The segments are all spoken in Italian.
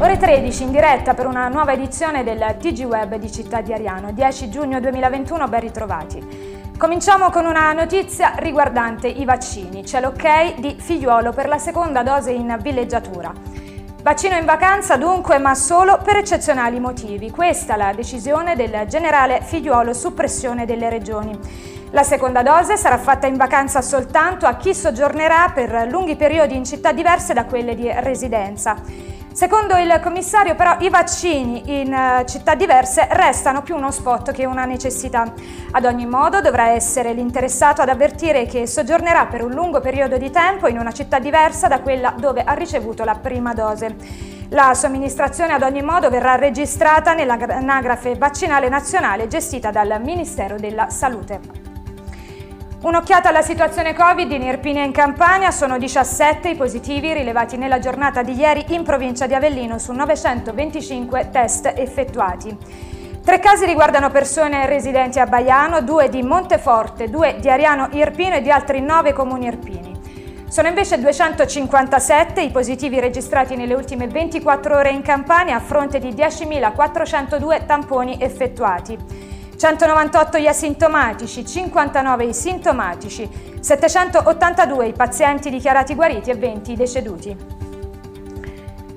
13 in diretta per una nuova edizione del TG Web di Città di Ariano. 10 giugno 2021, ben ritrovati. Cominciamo con una notizia riguardante i vaccini. C'è l'ok di figliuolo per la seconda dose in villeggiatura. Vaccino in vacanza dunque, ma solo per eccezionali motivi. Questa è la decisione del generale figliuolo su pressione delle regioni. La seconda dose sarà fatta in vacanza soltanto a chi soggiornerà per lunghi periodi in città diverse da quelle di residenza. Secondo il commissario però i vaccini in eh, città diverse restano più uno spot che una necessità. Ad ogni modo dovrà essere l'interessato ad avvertire che soggiornerà per un lungo periodo di tempo in una città diversa da quella dove ha ricevuto la prima dose. La somministrazione ad ogni modo verrà registrata nell'anagrafe vaccinale nazionale gestita dal Ministero della Salute. Un'occhiata alla situazione Covid in Irpina e in Campania, sono 17 i positivi rilevati nella giornata di ieri in provincia di Avellino su 925 test effettuati. Tre casi riguardano persone residenti a Baiano, due di Monteforte, due di Ariano Irpino e di altri nove comuni irpini. Sono invece 257 i positivi registrati nelle ultime 24 ore in Campania a fronte di 10.402 tamponi effettuati. 198 gli asintomatici, 59 i sintomatici, 782 i pazienti dichiarati guariti e 20 i deceduti.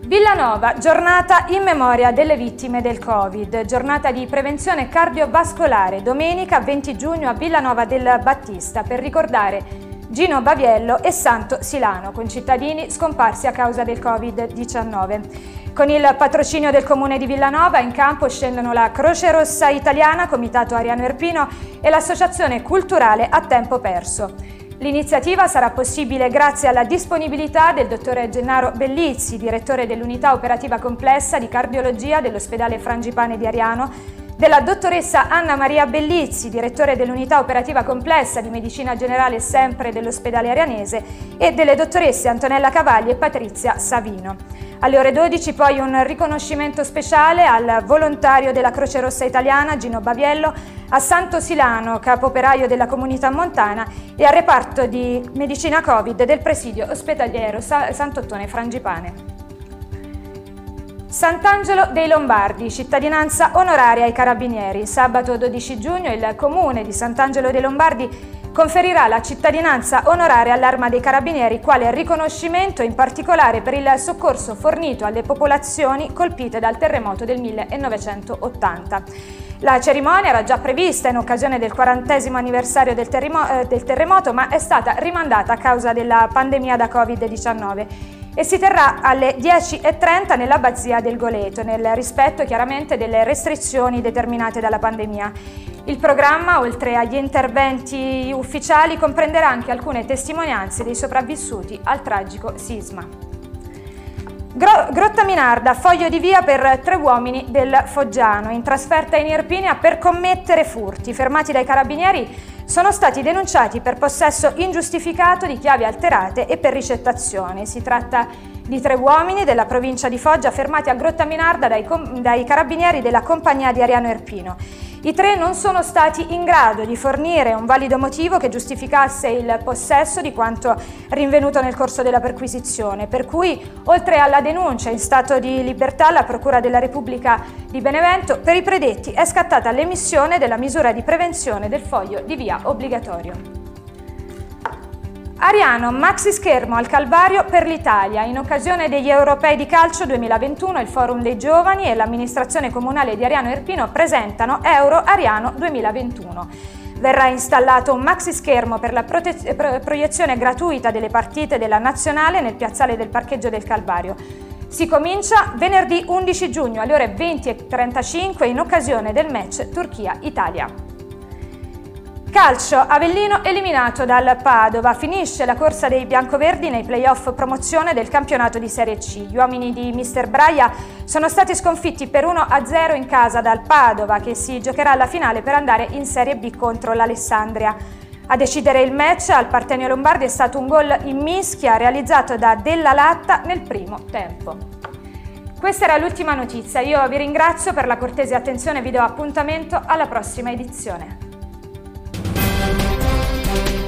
Villanova, giornata in memoria delle vittime del Covid, giornata di prevenzione cardiovascolare, domenica 20 giugno a Villanova del Battista per ricordare Gino Baviello e Santo Silano, concittadini scomparsi a causa del Covid-19. Con il patrocinio del Comune di Villanova in campo scendono la Croce Rossa Italiana, Comitato Ariano Erpino e l'Associazione Culturale a Tempo Perso. L'iniziativa sarà possibile grazie alla disponibilità del dottor Gennaro Bellizzi, direttore dell'unità operativa complessa di cardiologia dell'ospedale Frangipane di Ariano, della dottoressa Anna Maria Bellizzi, direttore dell'unità operativa complessa di medicina generale sempre dell'ospedale arianese, e delle dottoresse Antonella Cavalli e Patrizia Savino. Alle ore 12 poi un riconoscimento speciale al volontario della Croce Rossa Italiana Gino Baviello, a Santo Silano, capo operaio della comunità montana, e al reparto di medicina Covid del presidio ospedaliero Sant'Ottone Frangipane. Sant'Angelo dei Lombardi, cittadinanza onoraria ai carabinieri. Sabato 12 giugno il comune di Sant'Angelo dei Lombardi conferirà la cittadinanza onoraria all'Arma dei Carabinieri quale riconoscimento in particolare per il soccorso fornito alle popolazioni colpite dal terremoto del 1980. La cerimonia era già prevista in occasione del quarantesimo anniversario del, eh, del terremoto ma è stata rimandata a causa della pandemia da Covid-19 e si terrà alle 10.30 nell'abbazia del Goleto, nel rispetto chiaramente delle restrizioni determinate dalla pandemia. Il programma, oltre agli interventi ufficiali, comprenderà anche alcune testimonianze dei sopravvissuti al tragico sisma. Gro- Grotta Minarda, foglio di via per tre uomini del Foggiano, in trasferta in Irpinia per commettere furti. Fermati dai carabinieri, sono stati denunciati per possesso ingiustificato di chiavi alterate e per ricettazione. Si tratta di tre uomini della provincia di Foggia fermati a Grotta Minarda dai, dai carabinieri della compagnia di Ariano Irpino. I tre non sono stati in grado di fornire un valido motivo che giustificasse il possesso di quanto rinvenuto nel corso della perquisizione, per cui, oltre alla denuncia in stato di libertà alla Procura della Repubblica di Benevento, per i predetti è scattata l'emissione della misura di prevenzione del foglio di via obbligatorio. Ariano, maxi schermo al Calvario per l'Italia. In occasione degli Europei di Calcio 2021 il Forum dei Giovani e l'amministrazione comunale di Ariano Irpino presentano Euro Ariano 2021. Verrà installato un maxi schermo per la pro- proiezione gratuita delle partite della Nazionale nel piazzale del parcheggio del Calvario. Si comincia venerdì 11 giugno alle ore 20.35 in occasione del match Turchia-Italia. Calcio, Avellino eliminato dal Padova, finisce la corsa dei biancoverdi nei playoff promozione del campionato di Serie C. Gli uomini di Mister Braia sono stati sconfitti per 1-0 in casa dal Padova che si giocherà alla finale per andare in Serie B contro l'Alessandria. A decidere il match al Partenio Lombardi è stato un gol in mischia realizzato da Della Latta nel primo tempo. Questa era l'ultima notizia, io vi ringrazio per la cortese attenzione e vi do appuntamento alla prossima edizione. Thank you.